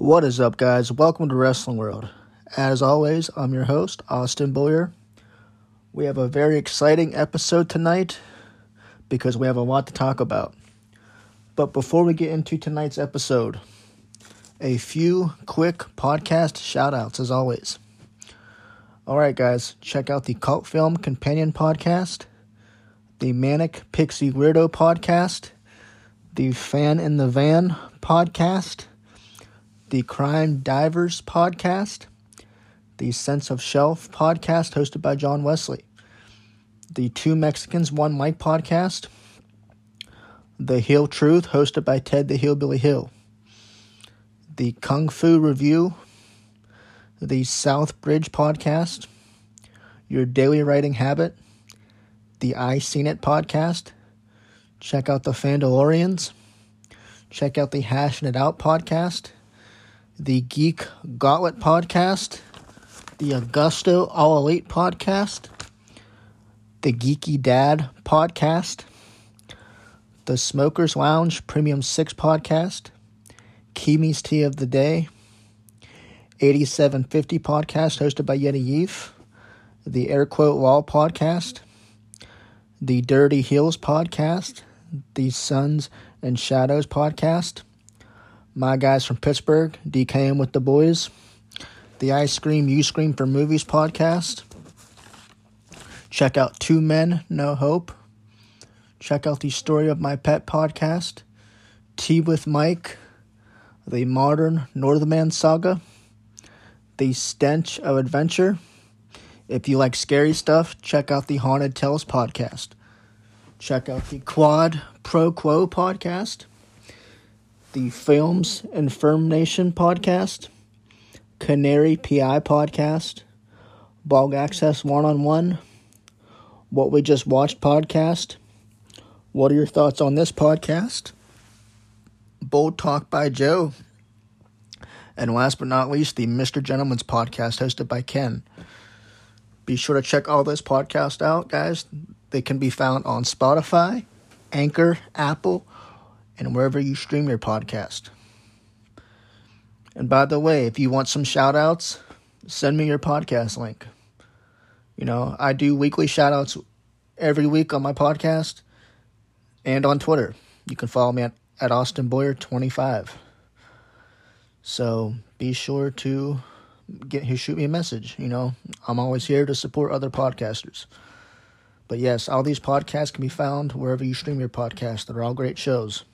What is up, guys? Welcome to Wrestling World. As always, I'm your host, Austin Boyer. We have a very exciting episode tonight because we have a lot to talk about. But before we get into tonight's episode, a few quick podcast shout outs as always. Alright, guys, check out the Cult Film Companion podcast, the Manic Pixie Weirdo podcast, the Fan in the Van podcast the Crime Divers podcast, the Sense of Shelf podcast hosted by John Wesley, the Two Mexicans, One Mike podcast, the Hill Truth hosted by Ted the Hillbilly Hill, the Kung Fu Review, the South Bridge podcast, Your Daily Writing Habit, the I Seen It podcast, check out the Fandalorians, check out the Hashing It Out podcast the Geek Gauntlet podcast, the Augusto All Elite podcast, the Geeky Dad podcast, the Smokers Lounge Premium 6 podcast, Kimi's Tea of the Day, 8750 podcast hosted by Yeti Yeef, the Air Quote Law podcast, the Dirty Heels podcast, the Suns and Shadows podcast, my guys from Pittsburgh, DKM with the boys, the Ice Cream You Scream for Movies podcast. Check out Two Men, No Hope. Check out the Story of My Pet podcast, Tea with Mike, the Modern Northman Saga, the Stench of Adventure. If you like scary stuff, check out the Haunted Tales podcast. Check out the Quad Pro Quo podcast the Films and Firm Nation podcast, Canary PI podcast, Bog Access One on One, What We Just Watched podcast. What are your thoughts on this podcast? Bold Talk by Joe. And last but not least, the Mr. Gentleman's podcast hosted by Ken. Be sure to check all this podcast out, guys. They can be found on Spotify, Anchor, Apple, and wherever you stream your podcast. And by the way, if you want some shout outs, send me your podcast link. You know, I do weekly shout outs every week on my podcast and on Twitter. You can follow me at, at Austin Boyer 25. So be sure to get here, shoot me a message. You know, I'm always here to support other podcasters. But yes, all these podcasts can be found wherever you stream your podcast. They're all great shows.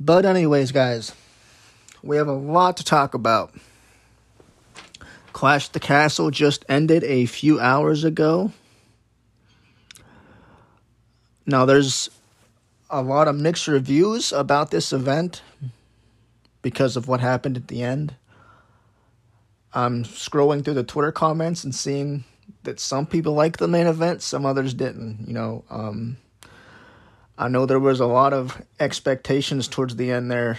But, anyways, guys, we have a lot to talk about. Clash the Castle just ended a few hours ago. Now, there's a lot of mixed reviews about this event because of what happened at the end. I'm scrolling through the Twitter comments and seeing that some people liked the main event, some others didn't. You know, um, I know there was a lot of expectations towards the end there.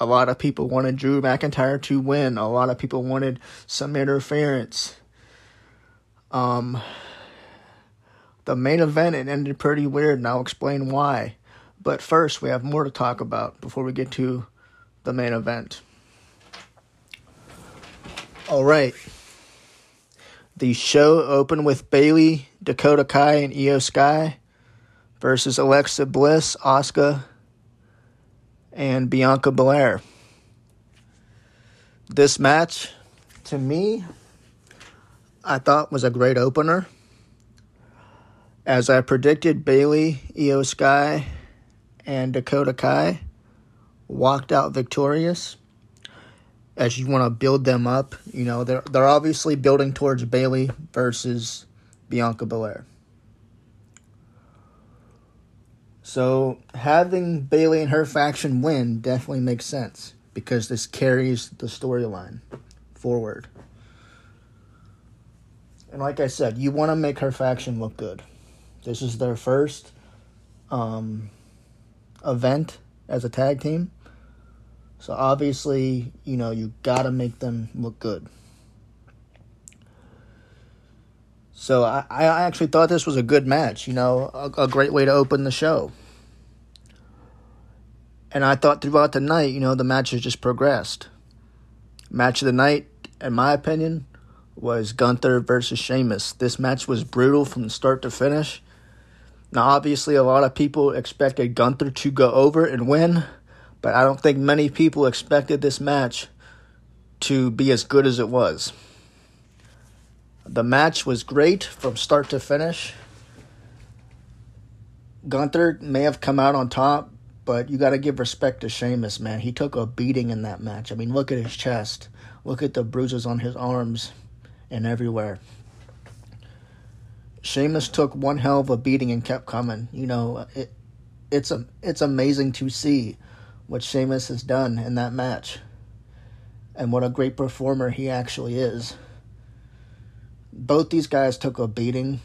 A lot of people wanted Drew McIntyre to win. A lot of people wanted some interference. Um, the main event it ended pretty weird, and I'll explain why. But first, we have more to talk about before we get to the main event. All right. The show opened with Bayley, Dakota Kai, and Iyo Sky versus Alexa Bliss, Asuka, and Bianca Belair. This match, to me, I thought was a great opener. As I predicted, Bayley, Iyo Sky, and Dakota Kai walked out victorious. As you want to build them up, you know they're they're obviously building towards Bayley versus Bianca Belair. So having Bayley and her faction win definitely makes sense because this carries the storyline forward. And like I said, you want to make her faction look good. This is their first um, event as a tag team. So obviously, you know, you got to make them look good. So I, I actually thought this was a good match, you know, a, a great way to open the show. And I thought throughout the night, you know, the matches just progressed. Match of the night, in my opinion, was Gunther versus Sheamus. This match was brutal from start to finish. Now, obviously, a lot of people expected Gunther to go over and win, but I don't think many people expected this match to be as good as it was. The match was great from start to finish. Gunther may have come out on top, but you got to give respect to Sheamus, man. He took a beating in that match. I mean, look at his chest, look at the bruises on his arms and everywhere. Sheamus took one hell of a beating and kept coming. You know, it it's a it's amazing to see what Sheamus has done in that match, and what a great performer he actually is both these guys took a beating,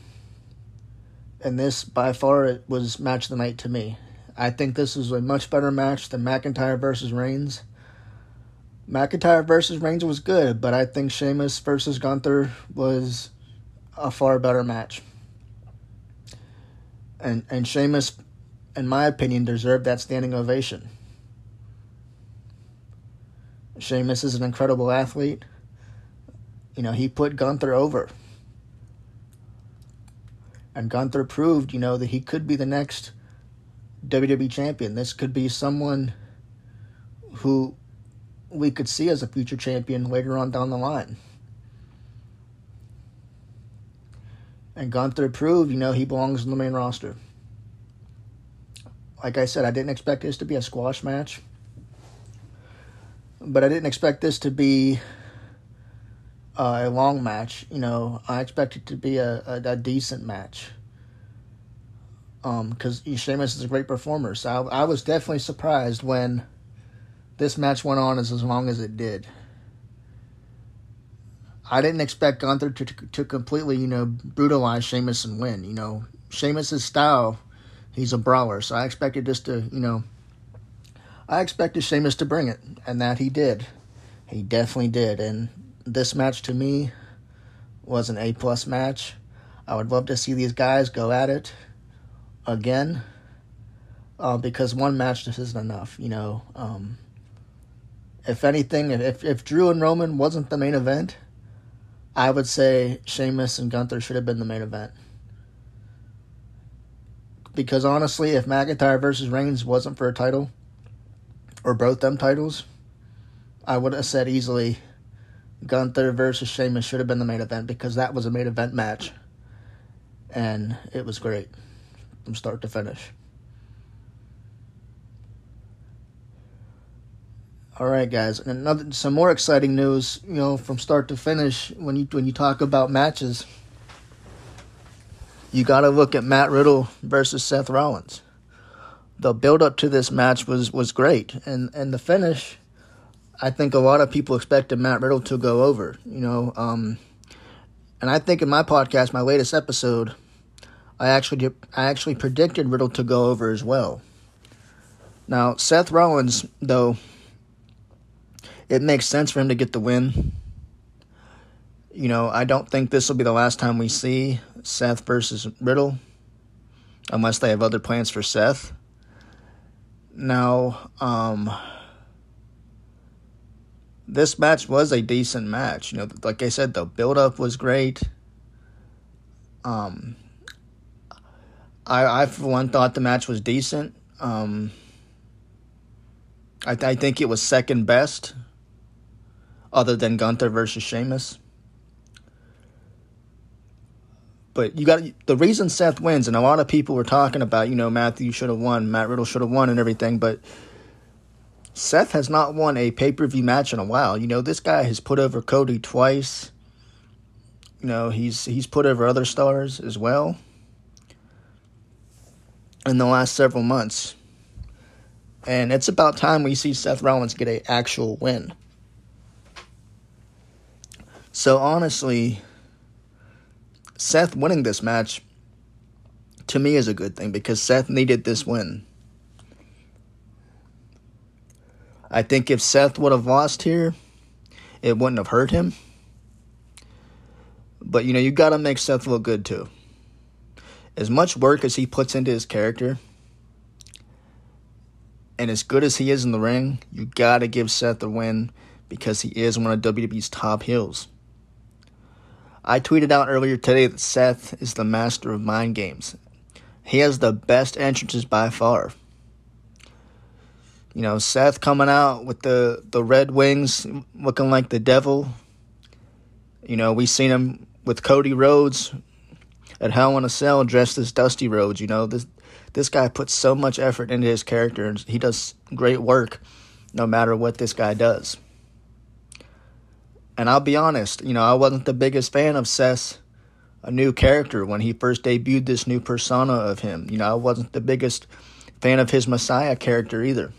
and this by far it was match of the night to me. I think this is a much better match than McIntyre versus Reigns. McIntyre versus Reigns was good, but I think Sheamus versus Gunther was a far better match. And and Sheamus, in my opinion, deserved that standing ovation. Sheamus is an incredible athlete. You know, he put Gunther over. And Gunther proved, you know, that he could be the next WWE champion. This could be someone who we could see as a future champion later on down the line. And Gunther proved, you know, he belongs in the main roster. Like I said, I didn't expect this to be a squash match. But I didn't expect this to be uh, a long match. You know, I expect it to be a, a, a decent match. Um, because Sheamus is a great performer, so I, I was definitely surprised when this match went on as, as long as it did. I didn't expect Gunther to, to, to completely, you know, brutalize Sheamus and win. You know, Sheamus's style, he's a brawler, so I expected this to, you know, I expected Sheamus to bring it, and that he did. He definitely did, and this match to me was an A plus match. I would love to see these guys go at it again, uh, because one match just isn't enough. You know, um, if anything, if if Drew and Roman wasn't the main event, I would say Sheamus and Gunther should have been the main event. Because honestly, if McIntyre versus Reigns wasn't for a title, or both them titles, I would have said easily Gunther versus Sheamus should have been the main event because that was a main event match. And it was great from start to finish. All right, guys. And another some more exciting news, you know, from start to finish when you when you talk about matches. You got to look at Matt Riddle versus Seth Rollins. The build up to this match was was great, and and the finish I think a lot of people expected Matt Riddle to go over, you know. Um, and I think in my podcast, my latest episode, I actually I actually predicted Riddle to go over as well. Now Seth Rollins, though, it makes sense for him to get the win. You know, I don't think this will be the last time we see Seth versus Riddle, unless they have other plans for Seth. Now, um, this match was a decent match. You know, like I said, the build up was great. Um, I I for one thought the match was decent. Um, I, th- I think it was second best, other than Gunther versus Sheamus. But you got the reason Seth wins, and a lot of people were talking about, you know, Matthew should have won, Matt Riddle should have won, and everything. But Seth has not won a pay per view match in a while. You know, this guy has put over Cody twice. You know, he's he's put over other stars as well in the last several months. And it's about time we see Seth Rollins get a actual win. So honestly, Seth winning this match to me is a good thing because Seth needed this win. I think if Seth would have lost here, it wouldn't have hurt him. But you know, you got to make Seth look good too. As much work as he puts into his character, and as good as he is in the ring, you got to give Seth the win because he is one of WWE's top heels. I tweeted out earlier today that Seth is the master of mind games. He has the best entrances by far. You know, Seth coming out with the, the red wings looking like the devil. You know, we seen him with Cody Rhodes at Hell in a Cell dressed as Dusty Rhodes. You know, this this guy puts so much effort into his character and he does great work no matter what this guy does. And I'll be honest, you know, I wasn't the biggest fan of Seth, a new character, when he first debuted this new persona of him. You know, I wasn't the biggest fan of his Messiah character either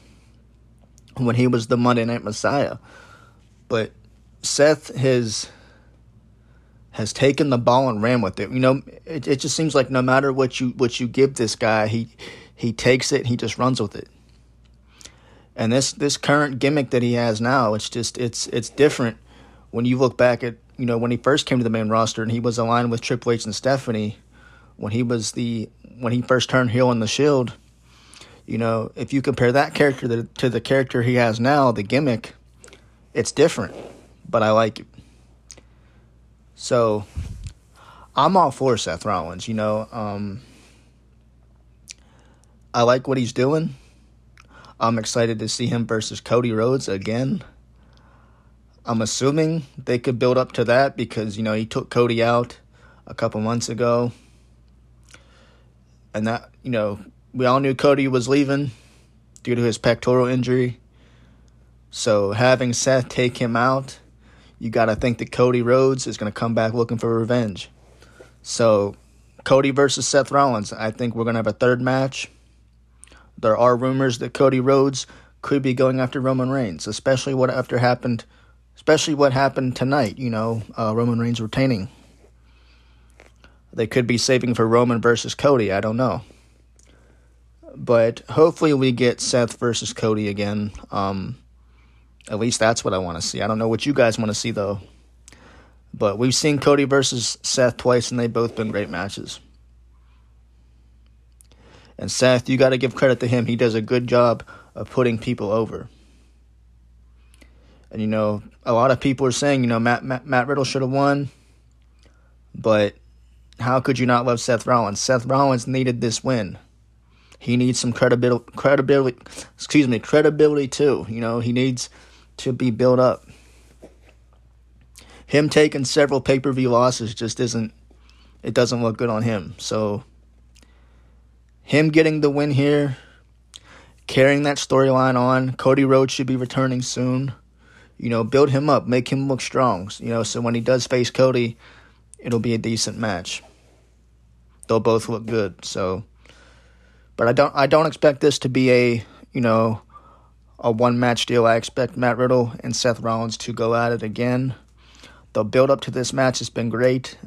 when he was the Monday Night Messiah. But Seth has has taken the ball and ran with it. You know, it, it just seems like no matter what you what you give this guy, he he takes it, he just runs with it. And this this current gimmick that he has now, it's just it's it's different when you look back at you know when he first came to the main roster and he was aligned with Triple H and Stephanie when he was the when he first turned heel in the Shield you know, if you compare that character to, the character he has now, the gimmick, it's different, but I like it. So, I'm all for Seth Rollins. You know, um, I like what he's doing. I'm excited to see him versus Cody Rhodes again. I'm assuming they could build up to that because, you know, he took Cody out a couple months ago. And that, you know, we all knew Cody was leaving due to his pectoral injury. So having Seth take him out, you got to think that Cody Rhodes is going to come back looking for revenge. So Cody versus Seth Rollins, I think we're going to have a third match. There are rumors that Cody Rhodes could be going after Roman Reigns, especially what after happened, especially what happened tonight. You know, uh, Roman Reigns retaining. They could be saving for Roman versus Cody. I don't know but hopefully we get Seth versus Cody again. Um, at least that's what I want to see. I don't know what you guys want to see though. But we've seen Cody versus Seth twice, and they've both been great matches. And Seth, you got to give credit to him. He does a good job of putting people over. And you know, a lot of people are saying, you know, Matt Matt, Matt Riddle should have won, but how could you not love Seth Rollins? Seth Rollins needed this win. He needs some credibility, credibility, excuse me, credibility too. You know, he needs to be built up. Him taking several pay per view losses just isn't, it doesn't look good on him. So, him getting the win here, carrying that storyline on, Cody Rhodes should be returning soon. You know, build him up, make him look strong. You know, so when he does face Cody, it'll be a decent match. They'll both look good. So, but I don't I don't expect this to be a you know a one match deal. I expect Matt Riddle and Seth Rollins to go at it again. The build up to this match has been great.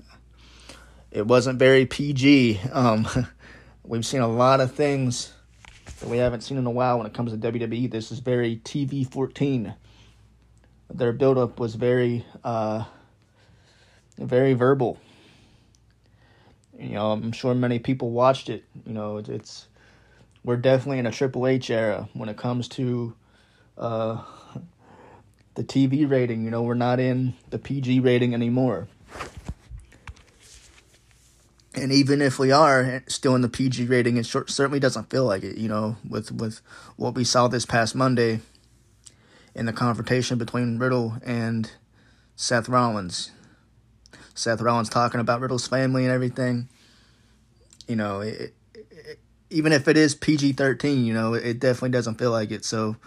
It wasn't very PG. Um, we've seen a lot of things that we haven't seen in a while when it comes to WWE. This is very TV 14. Their build up was very uh, very verbal. You know, I'm sure many people watched it. You know, it's we're definitely in a Triple H era when it comes to uh, the TV rating. You know, we're not in the PG rating anymore. And even if we are still in the PG rating, it certainly doesn't feel like it. You know, with with what we saw this past Monday, in the confrontation between Riddle and Seth Rollins. Seth Rollins talking about Riddle's family and everything. You know, it, even if it is PG 13, you know, it definitely doesn't feel like it. So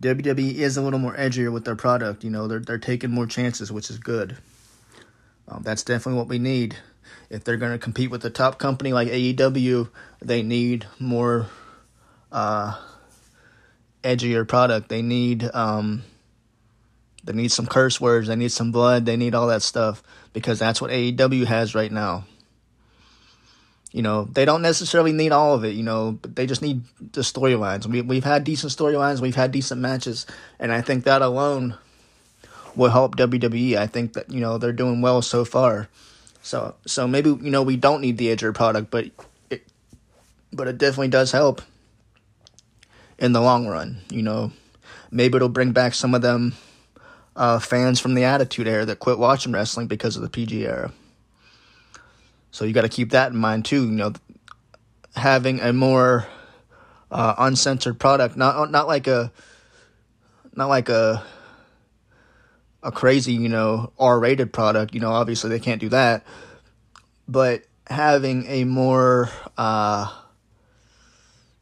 WWE is a little more edgier with their product. You know, they're, they're taking more chances, which is good. Um, that's definitely what we need. If they're going to compete with a top company like AEW, they need more uh, edgier product. They need um, they need some curse words. They need some blood. They need all that stuff because that's what AEW has right now. You know, they don't necessarily need all of it, you know, but they just need the storylines. We, we've had decent storylines, we've had decent matches, and I think that alone will help WWE. I think that, you know, they're doing well so far. So, so maybe, you know, we don't need the edger product, but it, but it definitely does help in the long run, you know. Maybe it'll bring back some of them uh, fans from the Attitude Era that quit watching wrestling because of the PG era. So you got to keep that in mind too. You know, having a more uh, uncensored product, not not like a not like a a crazy, you know, R-rated product. You know, obviously they can't do that, but having a more uh,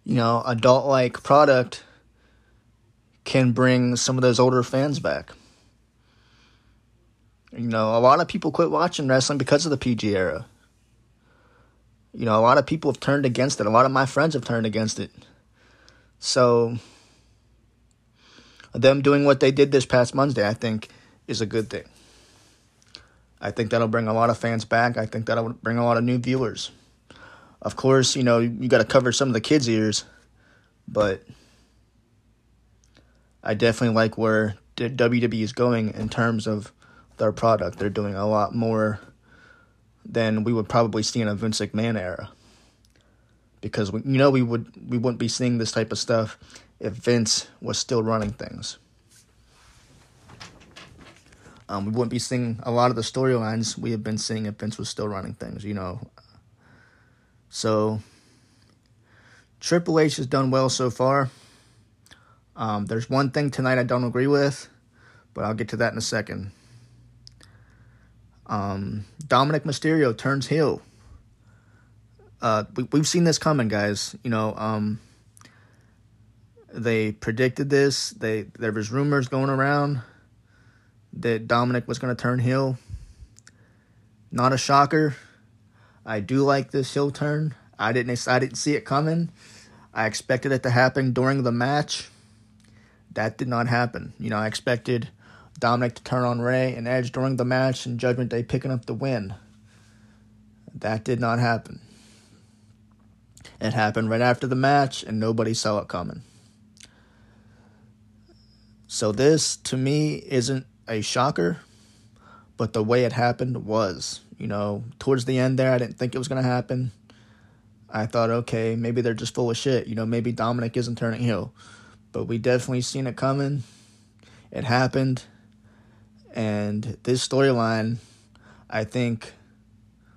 you know adult-like product can bring some of those older fans back. You know, a lot of people quit watching wrestling because of the PG era. You know, a lot of people have turned against it. A lot of my friends have turned against it. So, them doing what they did this past Monday, I think, is a good thing. I think that'll bring a lot of fans back. I think that'll bring a lot of new viewers. Of course, you know, you got to cover some of the kids' ears, but I definitely like where WWE is going in terms of their product. They're doing a lot more than we would probably see in a Vince McMahon era. Because we, you know we would we wouldn't be seeing this type of stuff if Vince was still running things. Um, we wouldn't be seeing a lot of the storylines we have been seeing if Vince was still running things, you know. So Triple H has done well so far. Um, there's one thing tonight I don't agree with, but I'll get to that in a second. Um, Dominic Mysterio turns heel. Uh, we, we've seen this coming, guys. You know, um, they predicted this. They there was rumors going around that Dominic was going to turn heel. Not a shocker. I do like this heel turn. I didn't I didn't see it coming. I expected it to happen during the match. That did not happen. You know, I expected Dominic to turn on Rey and Edge during the match and Judgment Day picking up the win. That did not happen. It happened right after the match and nobody saw it coming. So, this to me isn't a shocker, but the way it happened was. You know, towards the end there, I didn't think it was going to happen. I thought, okay, maybe they're just full of shit. You know, maybe Dominic isn't turning heel. But we definitely seen it coming. It happened. And this storyline, I think,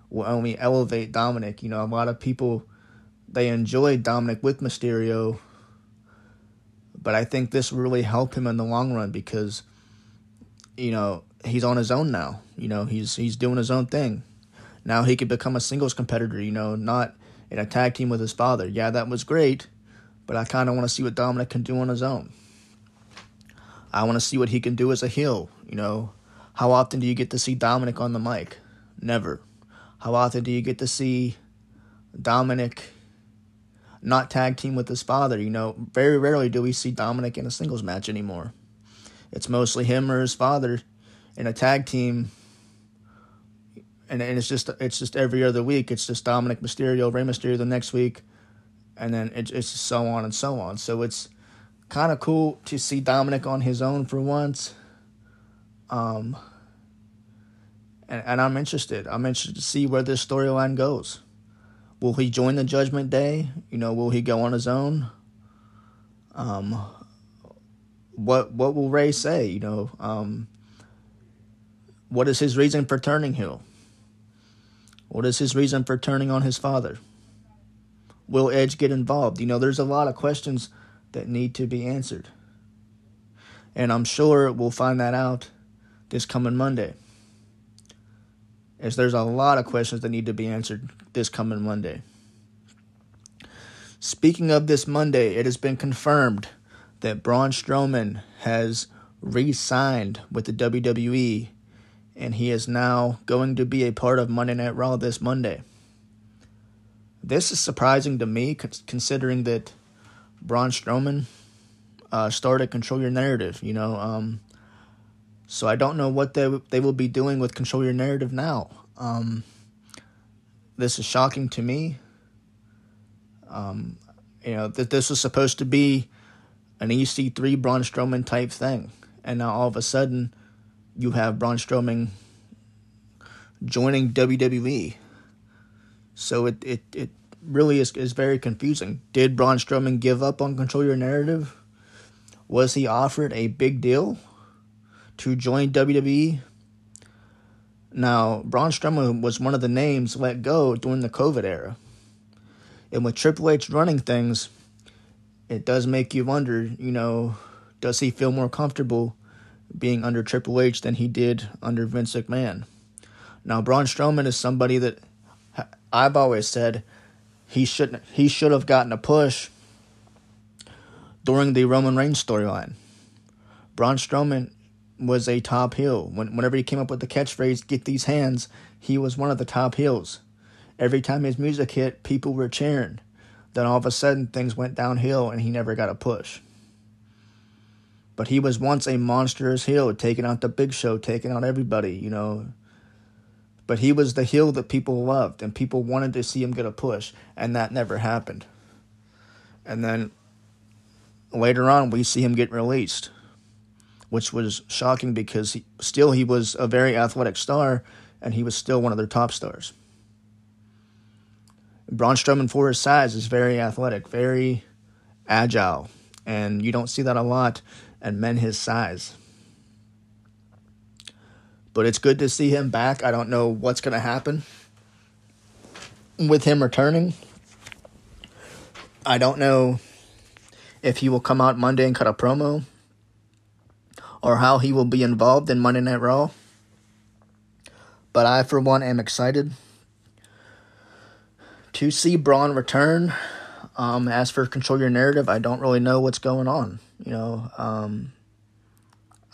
will only elevate Dominic. You know, a lot of people they enjoyed Dominic with Mysterio, but I think this really help him in the long run because, you know, he's on his own now. You know, he's he's doing his own thing. Now he could become a singles competitor. You know, not in a tag team with his father. Yeah, that was great, but I kind of want to see what Dominic can do on his own. I want to see what he can do as a heel. You know, how often do you get to see Dominic on the mic? Never. How often do you get to see Dominic not tag team with his father? You know, very rarely do we see Dominic in a singles match anymore. It's mostly him or his father in a tag team. And, and it's just it's just every other week. It's just Dominic Mysterio, Rey Mysterio the next week, and then it, it's so on and so on. So it's kind of cool to see Dominic on his own for once. Um, and, and I'm interested. I'm interested to see where this storyline goes. Will he join the Judgment Day? You know, will he go on his own? Um, what what will Rey say? You know, um, what is his reason for turning heel? What is his reason for turning on his father? Will Edge get involved? You know, there's a lot of questions that need to be answered. And I'm sure we'll find that out this coming Monday. As there's a lot of questions that need to be answered this coming Monday. Speaking of this Monday, it has been confirmed that Braun Strowman has re signed with the WWE and he is now going to be a part of Monday Night Raw this Monday. This is surprising to me considering that Braun Strowman uh, started Control Your Narrative, you know. Um, so I don't know what they they will be doing with Control Your Narrative now. Um, this is shocking to me. Um, you know that this was supposed to be an EC3 Braun Strowman type thing, and now all of a sudden you have Braun Strowman joining WWE. So it it, it really is, is very confusing. Did Braun Strowman give up on Control Your Narrative? Was he offered a big deal to join WWE? Now, Braun Strowman was one of the names let go during the COVID era. And with Triple H running things, it does make you wonder, you know, does he feel more comfortable being under Triple H than he did under Vince McMahon? Now, Braun Strowman is somebody that I've always said he shouldn't he should have gotten a push during the Roman Reigns storyline. Braun Strowman was a top heel. When, whenever he came up with the catchphrase "Get these hands," he was one of the top heels. Every time his music hit, people were cheering. Then all of a sudden, things went downhill, and he never got a push. But he was once a monstrous heel, taking out the Big Show, taking out everybody, you know. But he was the heel that people loved, and people wanted to see him get a push, and that never happened. And then later on, we see him get released which was shocking because he, still he was a very athletic star and he was still one of their top stars. Braun Strowman, for his size, is very athletic, very agile, and you don't see that a lot in men his size. But it's good to see him back. I don't know what's going to happen with him returning. I don't know if he will come out Monday and cut a promo or how he will be involved in Monday Night Raw. But I, for one, am excited to see Braun return. Um, as for control your narrative, I don't really know what's going on. You know, um,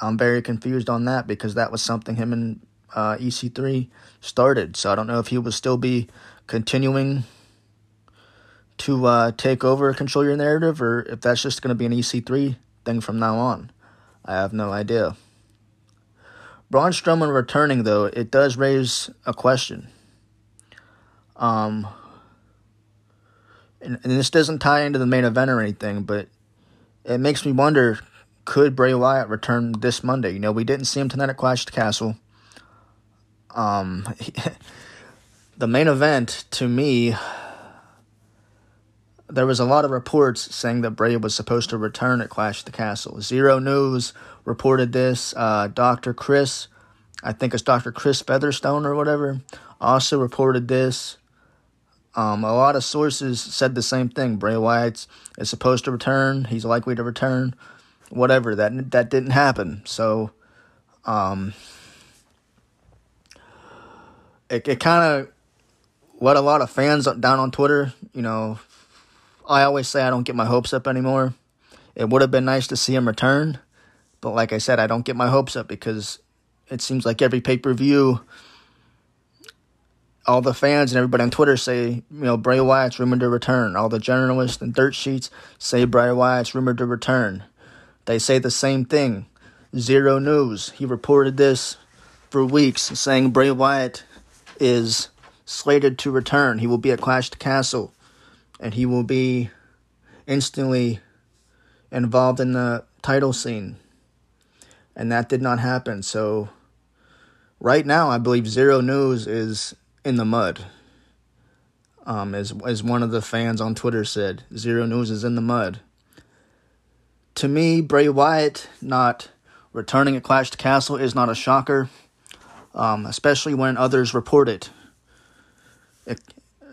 I'm very confused on that because that was something him and uh, EC3 started. So I don't know if he will still be continuing to uh, take over control your narrative or if that's just going to be an EC3 thing from now on. I have no idea. Braun Strowman returning, though, it does raise a question. Um, and, and this doesn't tie into the main event or anything, but it makes me wonder could Bray Wyatt return this Monday? You know, we didn't see him tonight at Clash the Castle. Um, the main event, to me, there was a lot of reports saying that Bray was supposed to return at Clash the Castle. Xero News reported this. Uh, Dr. Chris, I think it's Dr. Chris Featherstone or whatever, also reported this. Um, a lot of sources said the same thing. Bray Wyatt is supposed to return. He's likely to return. Whatever. That that didn't happen. So, um, it it kind of let a lot of fans down on Twitter. You know, I always say I don't get my hopes up anymore. It would have been nice to see him return, but like I said, I don't get my hopes up because it seems like every pay per view, all the fans and everybody on Twitter say, you know, Bray Wyatt's rumored to return. All the journalists and dirt sheets say Bray Wyatt's rumored to return. They say the same thing. Xero news. He reported this for weeks, saying Bray Wyatt is slated to return. He will be at Clash the Castle and he will be instantly involved in the title scene. And that did not happen. So, right now, I believe Xero News is in the mud. Um, as, as one of the fans on Twitter said, Xero News is in the mud. To me, Bray Wyatt not returning at Clash to Castle is not a shocker, um, especially when others report it. it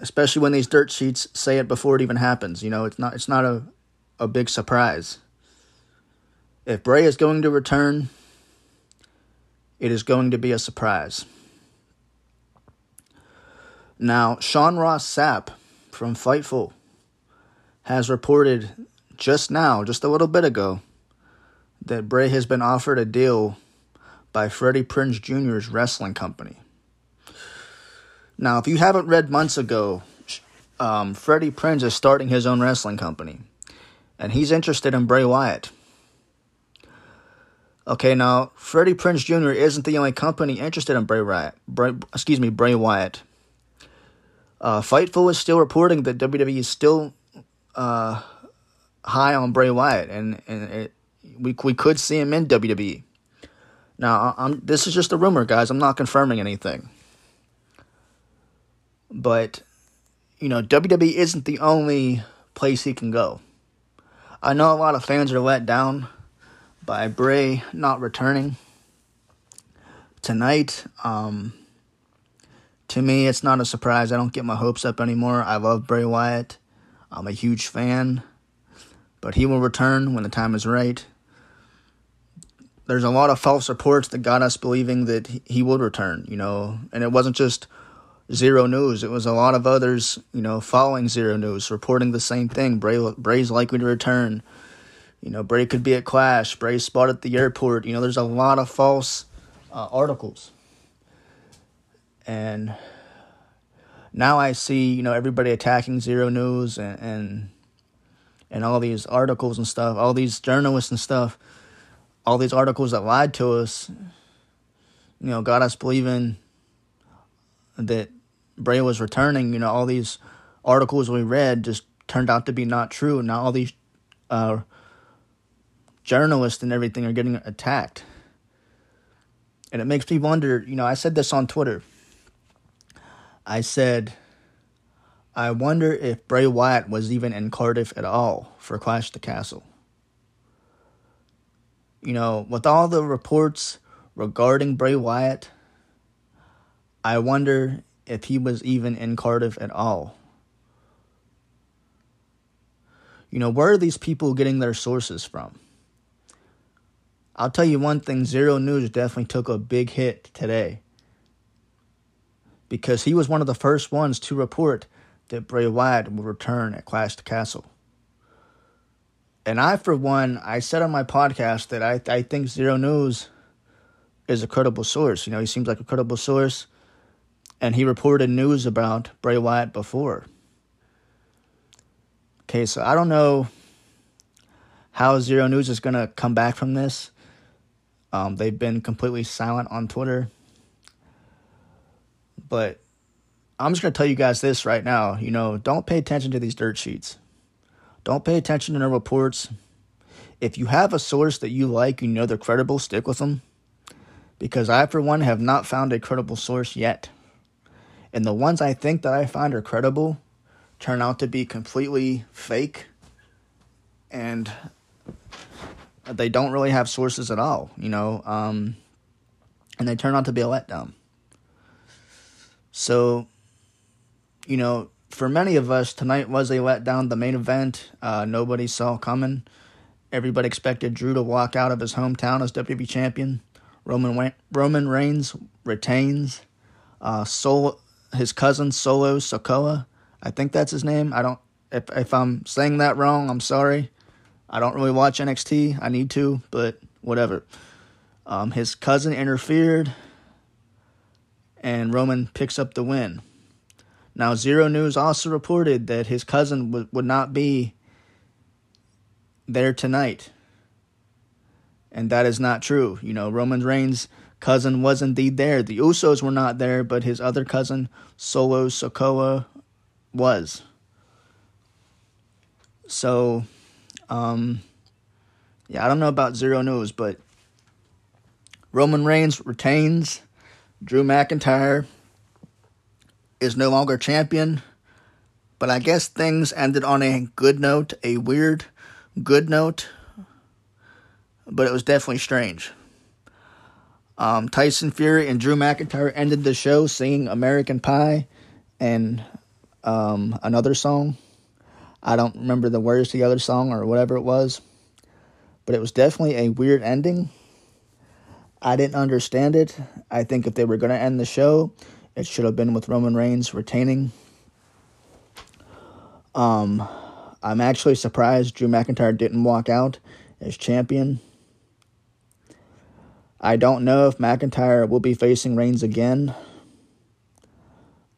especially when these dirt sheets say it before it even happens. You know, it's not it's not a a big surprise. If Bray is going to return, it is going to be a surprise. Now, Sean Ross Sapp from Fightful has reported just now, just a little bit ago, that Bray has been offered a deal by Freddie Prinze Jr.'s wrestling company. Now, if you haven't read months ago, um, Freddie Prinze is starting his own wrestling company, and he's interested in Bray Wyatt. Okay, now Freddie Prinze Jr. isn't the only company interested in Bray Wyatt. Bray, excuse me, Bray Wyatt. Uh, Fightful is still reporting that WWE is still uh, high on Bray Wyatt, and and it, we we could see him in WWE. Now, I'm this is just a rumor, guys. I'm not confirming anything. But you know, WWE isn't the only place he can go. I know a lot of fans are let down by Bray not returning tonight. Um, to me, it's not a surprise. I don't get my hopes up anymore. I love Bray Wyatt. I'm a huge fan, but he will return when the time is right. There's a lot of false reports that got us believing that he would return, you know, and it wasn't just Xero News. It was a lot of others, you know, following Xero News, reporting the same thing. Bray, Bray's likely to return. You know, Bray could be at Clash. Bray's spotted at the airport. You know, there's a lot of false uh, articles. And now I see, you know, everybody attacking Xero News and, and and all these articles and stuff, all these journalists and stuff, all these articles that lied to us, you know, got us believing that Bray was returning. You know, all these articles we read just turned out to be not true. Now all these uh, journalists and everything are getting attacked. And it makes me wonder, you know, I said this on Twitter. I said, I wonder if Bray Wyatt was even in Cardiff at all for Clash the Castle. You know, with all the reports regarding Bray Wyatt, I wonder if he was even in Cardiff at all. You know, where are these people getting their sources from? I'll tell you one thing Xero News definitely took a big hit today because he was one of the first ones to report that Bray Wyatt will return at Clash the Castle. And I, for one, I said on my podcast that I, I think Xero News is a credible source. You know, he seems like a credible source, and he reported news about Bray Wyatt before. Okay, so I don't know how Xero News is going to come back from this. Um, they've been completely silent on Twitter. But I'm just going to tell you guys this right now. You know, don't pay attention to these dirt sheets. Don't pay attention to their reports. If you have a source that you like, you know they're credible, stick with them. Because I, for one, have not found a credible source yet. And the ones I think that I find are credible turn out to be completely fake. And they don't really have sources at all, you know, um, and they turn out to be a letdown. So, you know, for many of us, tonight was a letdown. The main event, uh, nobody saw coming. Everybody expected Drew to walk out of his hometown as WWE champion. Roman Roman Reigns retains. Uh, his cousin Solo Sikoa, I think that's his name. I don't. If if I'm saying that wrong, I'm sorry. I don't really watch NXT. I need to, but whatever. Um, his cousin interfered, and Roman picks up the win. Now, Xero News also reported that his cousin w- would not be there tonight. And that is not true. You know, Roman Reigns' cousin was indeed there. The Usos were not there, but his other cousin, Solo Sikoa, was. So, um, yeah, I don't know about Xero News, but Roman Reigns retains. Drew McIntyre is no longer champion. But I guess things ended on a good note, a weird good note. But it was definitely strange. Um, Tyson Fury and Drew McIntyre ended the show singing American Pie and um, another song. I don't remember the words to the other song or whatever it was. but it was definitely a weird ending. I didn't understand it. I think if they were going to end the show, it should have been with Roman Reigns retaining. Um, I'm actually surprised Drew McIntyre didn't walk out as champion. I don't know if McIntyre will be facing Reigns again.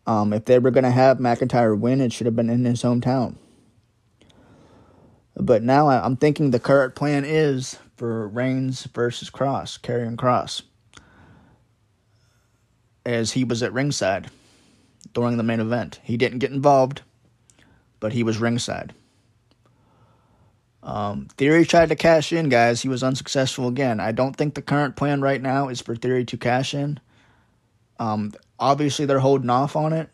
Um, if they were going to have McIntyre win, it should have been in his hometown. But now I'm thinking the current plan is for Reigns versus Kross, Karrion Kross, as he was at ringside during the main event. He didn't get involved, but he was ringside. Um, Theory tried to cash in, guys. He was unsuccessful again. I don't think the current plan right now is for Theory to cash in. Um, obviously, they're holding off on it.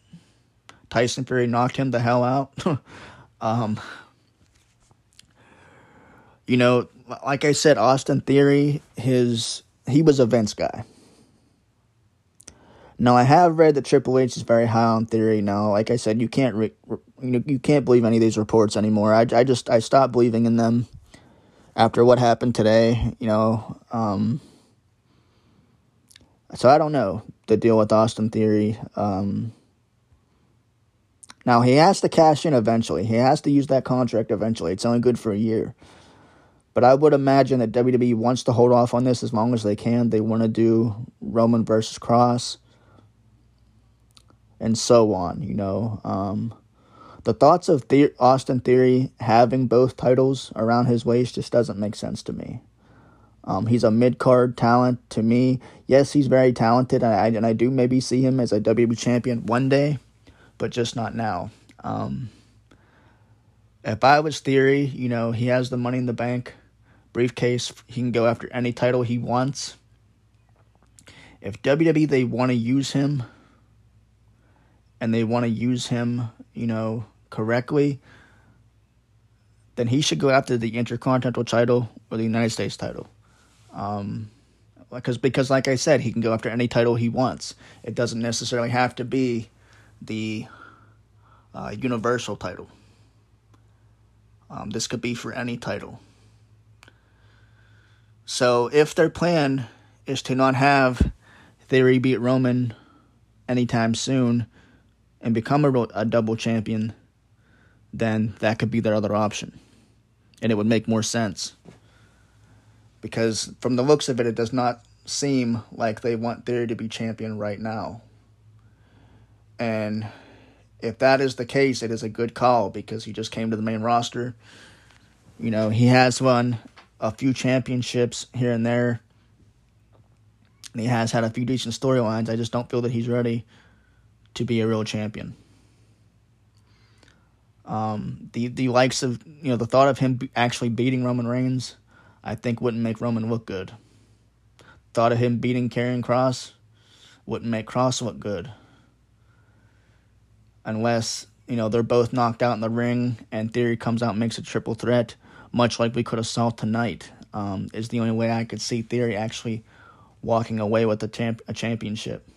Tyson Fury knocked him the hell out. um, you know, like I said, Austin Theory, his he was a Vince guy. Now I have read that Triple H is very high on Theory. Now, like I said, you can't re, you you can't believe any of these reports anymore. I, I just I stopped believing in them after what happened today. You know, um, so I don't know the deal with Austin Theory. Um, now he has to cash in eventually. He has to use that contract eventually. It's only good for a year. But I would imagine that WWE wants to hold off on this as long as they can. They want to do Roman versus Kross and so on, you know. Um, the thoughts of the- Austin Theory having both titles around his waist just doesn't make sense to me. Um, he's a mid card talent to me. Yes, he's very talented, and I, and I do maybe see him as a WWE champion one day, but just not now. Um, if I was Theory, you know, he has the money in the bank briefcase. He can go after any title he wants. If WWE they want to use him and they want to use him, you know, correctly, then he should go after the Intercontinental title or the United States title. Um, because because like I said, he can go after any title he wants. It doesn't necessarily have to be the uh, Universal title. Um, this could be for any title. So if their plan is to not have Theory beat Roman anytime soon and become a, a double champion, then that could be their other option. And it would make more sense. Because from the looks of it, it does not seem like they want Theory to be champion right now. And if that is the case, it is a good call because he just came to the main roster. You know, he has won a few championships here and there. And he has had a few decent storylines. I just don't feel that he's ready to be a real champion. Um, the the likes of you know the thought of him actually beating Roman Reigns, I think wouldn't make Roman look good. Thought of him beating Karrion Kross wouldn't make Kross look good. Unless you know they're both knocked out in the ring and Theory comes out and makes a triple threat much like we could have saw tonight, um, is the only way I could see Theory actually walking away with a, champ- a championship.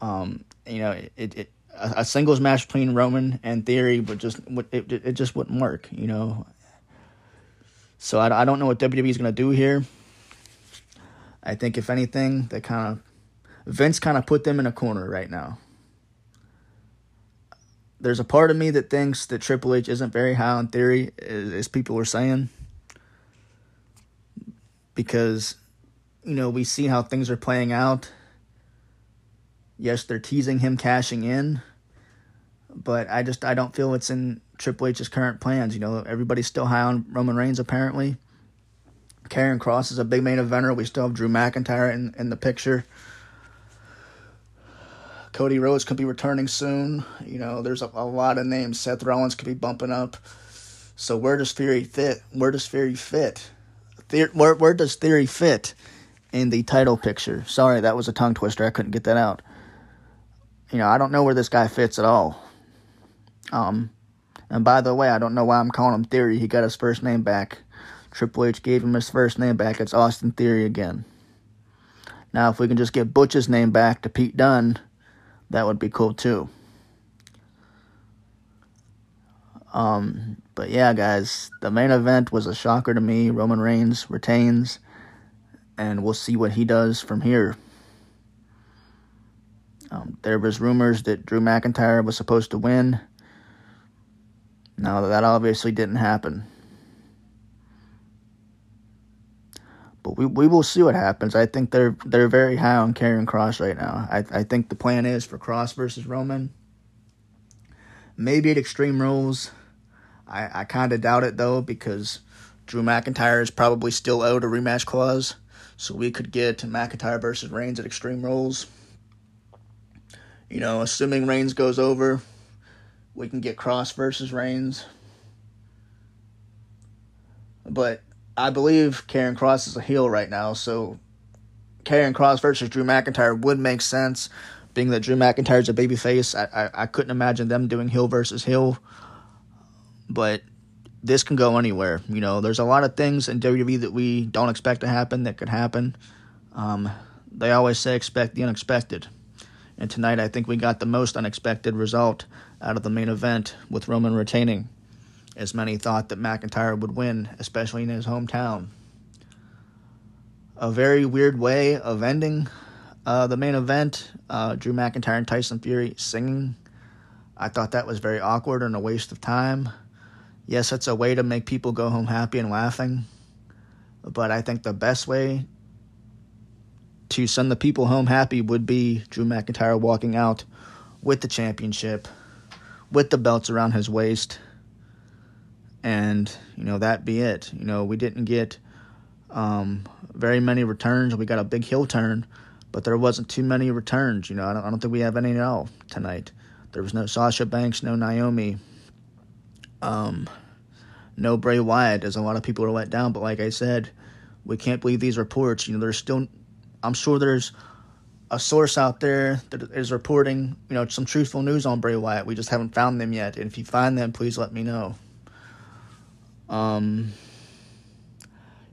Um, you know, it, it a, a, singles match between Roman and Theory would just it, it just wouldn't work. You know, so I, I don't know what WWE is going to do here. I think if anything, they kind of Vince kind of put them in a corner right now there's a part of me that thinks that Triple H isn't very high on theory, as people are saying, because you know we see how things are playing out. Yes, they're teasing him cashing in, but I just I don't feel it's in Triple H's current plans. You know, everybody's still high on Roman Reigns apparently. Karrion Kross is a big main eventer. We still have Drew McIntyre in, in the picture. Cody Rhodes could be returning soon. You know, there's a, a lot of names. Seth Rollins could be bumping up. So where does Theory fit? Where does Theory fit? Theory, where where does Theory fit in the title picture? Sorry, that was a tongue twister. I couldn't get that out. You know, I don't know where this guy fits at all. Um, and by the way, I don't know why I'm calling him Theory. He got his first name back. Triple H gave him his first name back. It's Austin Theory again. Now, if we can just get Butch's name back to Pete Dunne that would be cool too. Um, But yeah, guys, the main event was a shocker to me. Roman Reigns retains, and we'll see what he does from here. Um, there was rumors that Drew McIntyre was supposed to win. Now that obviously didn't happen. But we, we will see what happens. I think they're they're very high on Karrion Kross right now. I I think the plan is for Kross versus Roman. Maybe at Extreme Rules. I, I kind of doubt it though because Drew McIntyre is probably still owed a rematch clause, so we could get McIntyre versus Reigns at Extreme Rules. You know, assuming Reigns goes over, we can get Kross versus Reigns. But I believe Karrion Kross is a heel right now, so Karrion Kross versus Drew McIntyre would make sense, being that Drew McIntyre's a babyface. I, I I couldn't imagine them doing heel versus heel, but this can go anywhere. You know, there's a lot of things in WWE that we don't expect to happen that could happen. Um, they always say expect the unexpected. And tonight, I think we got the most unexpected result out of the main event with Roman retaining as many thought that McIntyre would win, especially in his hometown. A very weird way of ending uh, the main event. Uh, Drew McIntyre and Tyson Fury singing. I thought that was very awkward and a waste of time. Yes, it's a way to make people go home happy and laughing, but I think the best way to send the people home happy would be Drew McIntyre walking out with the championship, with the belts around his waist and you know that be it. You know we didn't get um, very many returns. We got a big heel turn, but there wasn't too many returns. You know I don't, I don't think we have any at all tonight. There was no Sasha Banks, no Naomi, um, no Bray Wyatt. As a lot of people are let down, but like I said, we can't believe these reports. You know there's still, I'm sure there's a source out there that is reporting, you know, some truthful news on Bray Wyatt. We just haven't found them yet. And if you find them, please let me know. Um,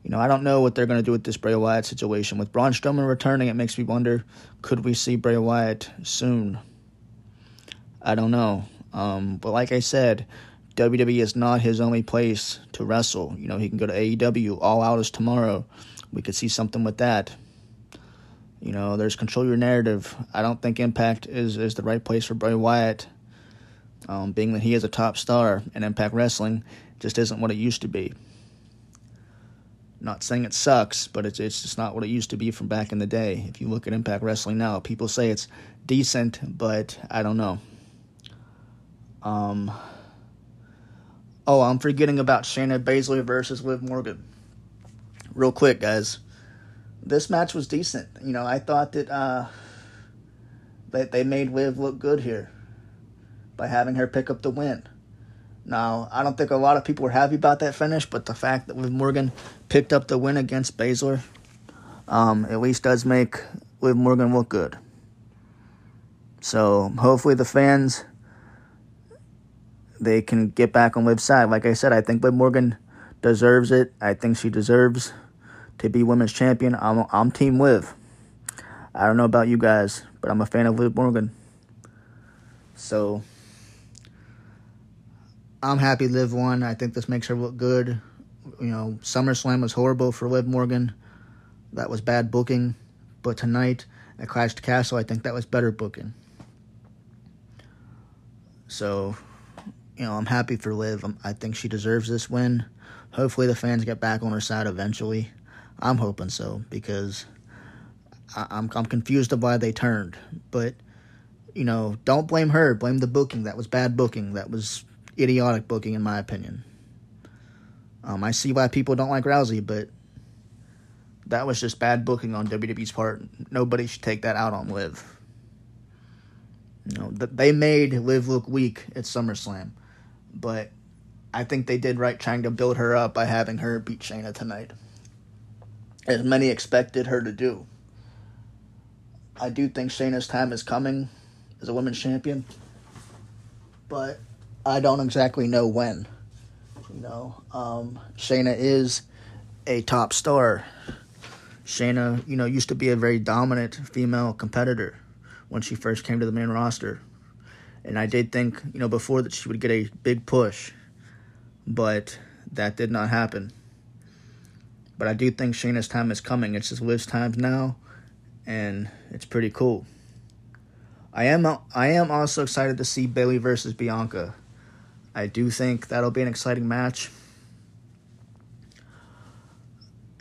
you know, I don't know what they're going to do with this Bray Wyatt situation. With Braun Strowman returning, it makes me wonder could we see Bray Wyatt soon? I don't know. Um, but like I said, WWE is not his only place to wrestle. You know, he can go to AEW. All Out is tomorrow. We could see something with that. You know, there's control your narrative. I don't think Impact is, is the right place for Bray Wyatt, um, being that he is a top star in Impact Wrestling just isn't what it used to be. Not saying it sucks, but it's it's just not what it used to be from back in the day. If you look at Impact Wrestling now, people say it's decent, but I don't know. Um. Oh, I'm forgetting about Shayna Baszler versus Liv Morgan. Real quick, guys. This match was decent. You know, I thought that uh, that they made Liv look good here by having her pick up the win. Now, I don't think a lot of people were happy about that finish, but the fact that Liv Morgan picked up the win against Baszler um, at least does make Liv Morgan look good. So hopefully the fans they can get back on Liv's side. Like I said, I think Liv Morgan deserves it. I think she deserves to be women's champion. I'm I'm Team Liv. I don't know about you guys, but I'm a fan of Liv Morgan. So I'm happy Liv won. I think this makes her look good. You know, SummerSlam was horrible for Liv Morgan. That was bad booking. But tonight at Clash to Castle, I think that was better booking. So, you know, I'm happy for Liv. I think she deserves this win. Hopefully, the fans get back on her side eventually. I'm hoping so because I, I'm I'm confused of why they turned. But you know, don't blame her. Blame the booking. That was bad booking. That was idiotic booking, in my opinion. Um, I see why people don't like Rousey, but that was just bad booking on WWE's part. Nobody should take that out on Liv. You know, they made Liv look weak at SummerSlam, but I think they did right trying to build her up by having her beat Shayna tonight, as many expected her to do. I do think Shayna's time is coming as a women's champion, but I don't exactly know when. You know, um, Shayna is a top star. Shayna, you know, used to be a very dominant female competitor when she first came to the main roster. And I did think, you know, before that she would get a big push. but that did not happen. But I do think Shayna's time is coming. It's just Liv's time now, and it's pretty cool. I am I am also excited to see Bayley versus Bianca. I do think that'll be an exciting match.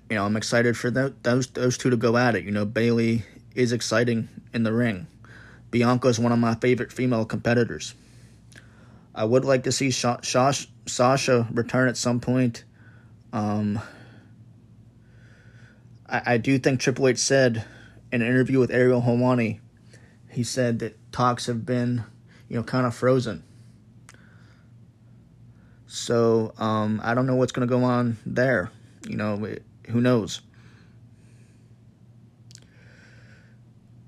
You know, I'm excited for those those two to go at it. You know, Bayley is exciting in the ring. Bianca is one of my favorite female competitors. I would like to see Sha- Sha- Sasha return at some point. Um, I, I do think Triple H said in an interview with Ariel Helwani, he said that talks have been, you know, kind of frozen. So um, I don't know what's going to go on there. You know, it, who knows?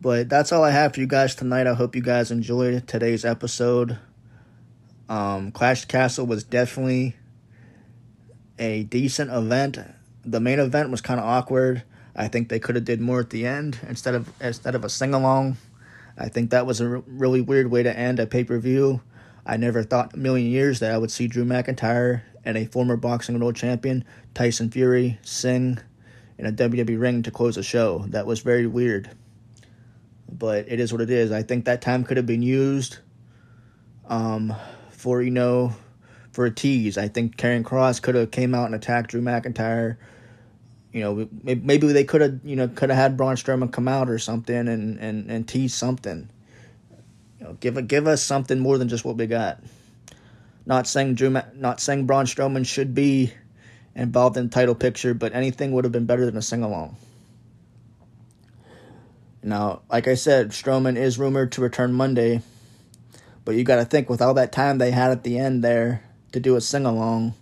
But that's all I have for you guys tonight. I hope you guys enjoyed today's episode. Um, Clash Castle was definitely a decent event. The main event was kind of awkward. I think they could have did more at the end instead of instead of a sing along. I think that was a really weird way to end a pay per view. I never thought a million years that I would see Drew McIntyre and a former boxing world champion Tyson Fury sing in a WWE ring to close a show. That was very weird. But it is what it is. I think that time could have been used um, for you know for a tease. I think Karrion Kross could have came out and attacked Drew McIntyre. You know, maybe they could have you know could have had Braun Strowman come out or something and and and tease something. You know, give a, give us something more than just what we got. Not saying Drew, not saying Braun Strowman should be involved in the title picture, but anything would have been better than a sing along. Now, like I said, Strowman is rumored to return Monday, but you got to think with all that time they had at the end there to do a sing along,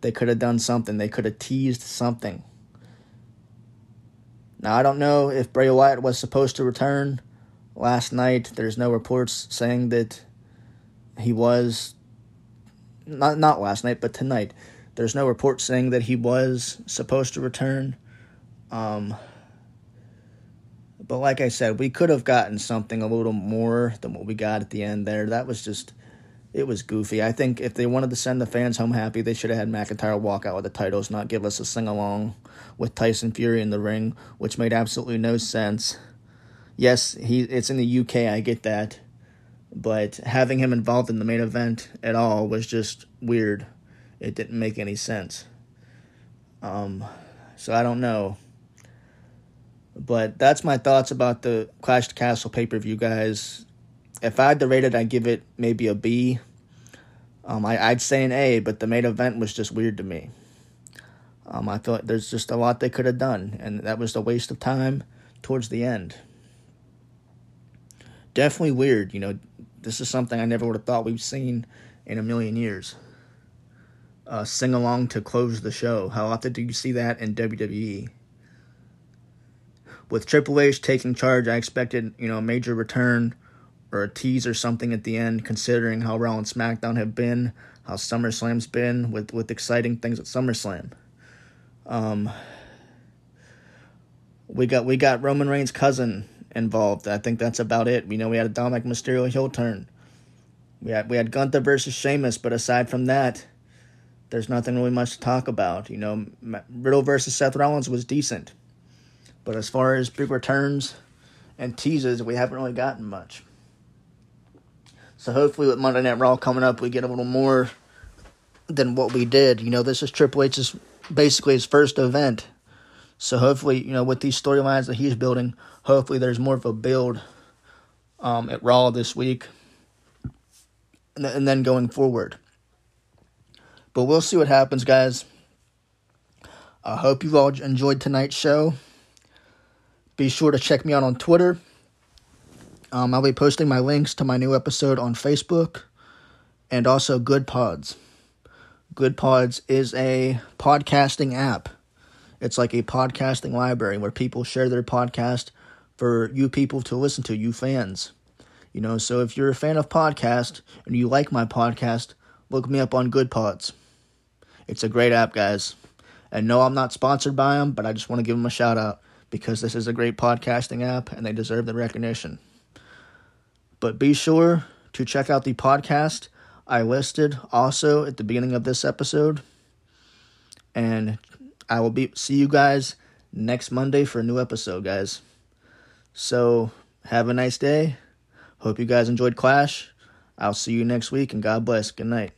they could have done something. They could have teased something. Now, I don't know if Bray Wyatt was supposed to return last night. There's no reports saying that he was not not last night, but tonight. There's no reports saying that he was supposed to return. Um, but like I said, we could have gotten something a little more than what we got at the end there. That was just, it was goofy. I think if they wanted to send the fans home happy, they should have had McIntyre walk out with the titles, not give us a sing along with Tyson Fury in the ring, which made absolutely no sense. Yes, he it's in the UK, I get that. But having him involved in the main event at all was just weird. It didn't make any sense. Um, so I don't know. But that's my thoughts about the Clash Castle pay per view, guys. If I had to rate it, I'd give it maybe a B. Um, I, I'd say an A, but the main event was just weird to me. Um, I thought there's just a lot they could have done, and that was a waste of time towards the end. Definitely weird, you know. This is something I never would have thought we've seen in a million years. Uh, sing along to close the show. How often do you see that in WWE? with Triple H taking charge, I expected, you know, a major return or a tease or something at the end, considering how Raw and SmackDown have been, how SummerSlam's been, with, with exciting things at SummerSlam. Um, we got we got Roman Reigns' cousin involved. I think that's about it. We know we had a Dominik Mysterio heel turn. We had we had Gunther versus Sheamus, but aside from that, there's nothing really much to talk about. You know, Riddle versus Seth Rollins was decent. But as far as big returns and teases, we haven't really gotten much. So hopefully with Monday Night Raw coming up, we get a little more than what we did. You know, this is Triple H's basically his first event. So hopefully, you know, with these storylines that he's building, hopefully there's more of a build um, at Raw this week, and, th- and then going forward. But we'll see what happens, guys. I hope you've all enjoyed tonight's show. Be sure to check me out on Twitter. Um, I'll be posting my links to my new episode on Facebook and also Good Pods. Good Pods is a podcasting app. It's like a podcasting library where people share their podcast for you people to listen to, you fans. You know, so if you're a fan of podcast and you like my podcast, look me up on Good Pods. It's a great app, guys. And no, I'm not sponsored by them, but I just want to give them a shout out because this is a great podcasting app and they deserve the recognition. But be sure to check out the podcast I listed also at the beginning of this episode. And I will be see you guys next Monday for a new episode, guys. So, have a nice day. Hope you guys enjoyed Clash. I'll see you next week and God bless. Good night.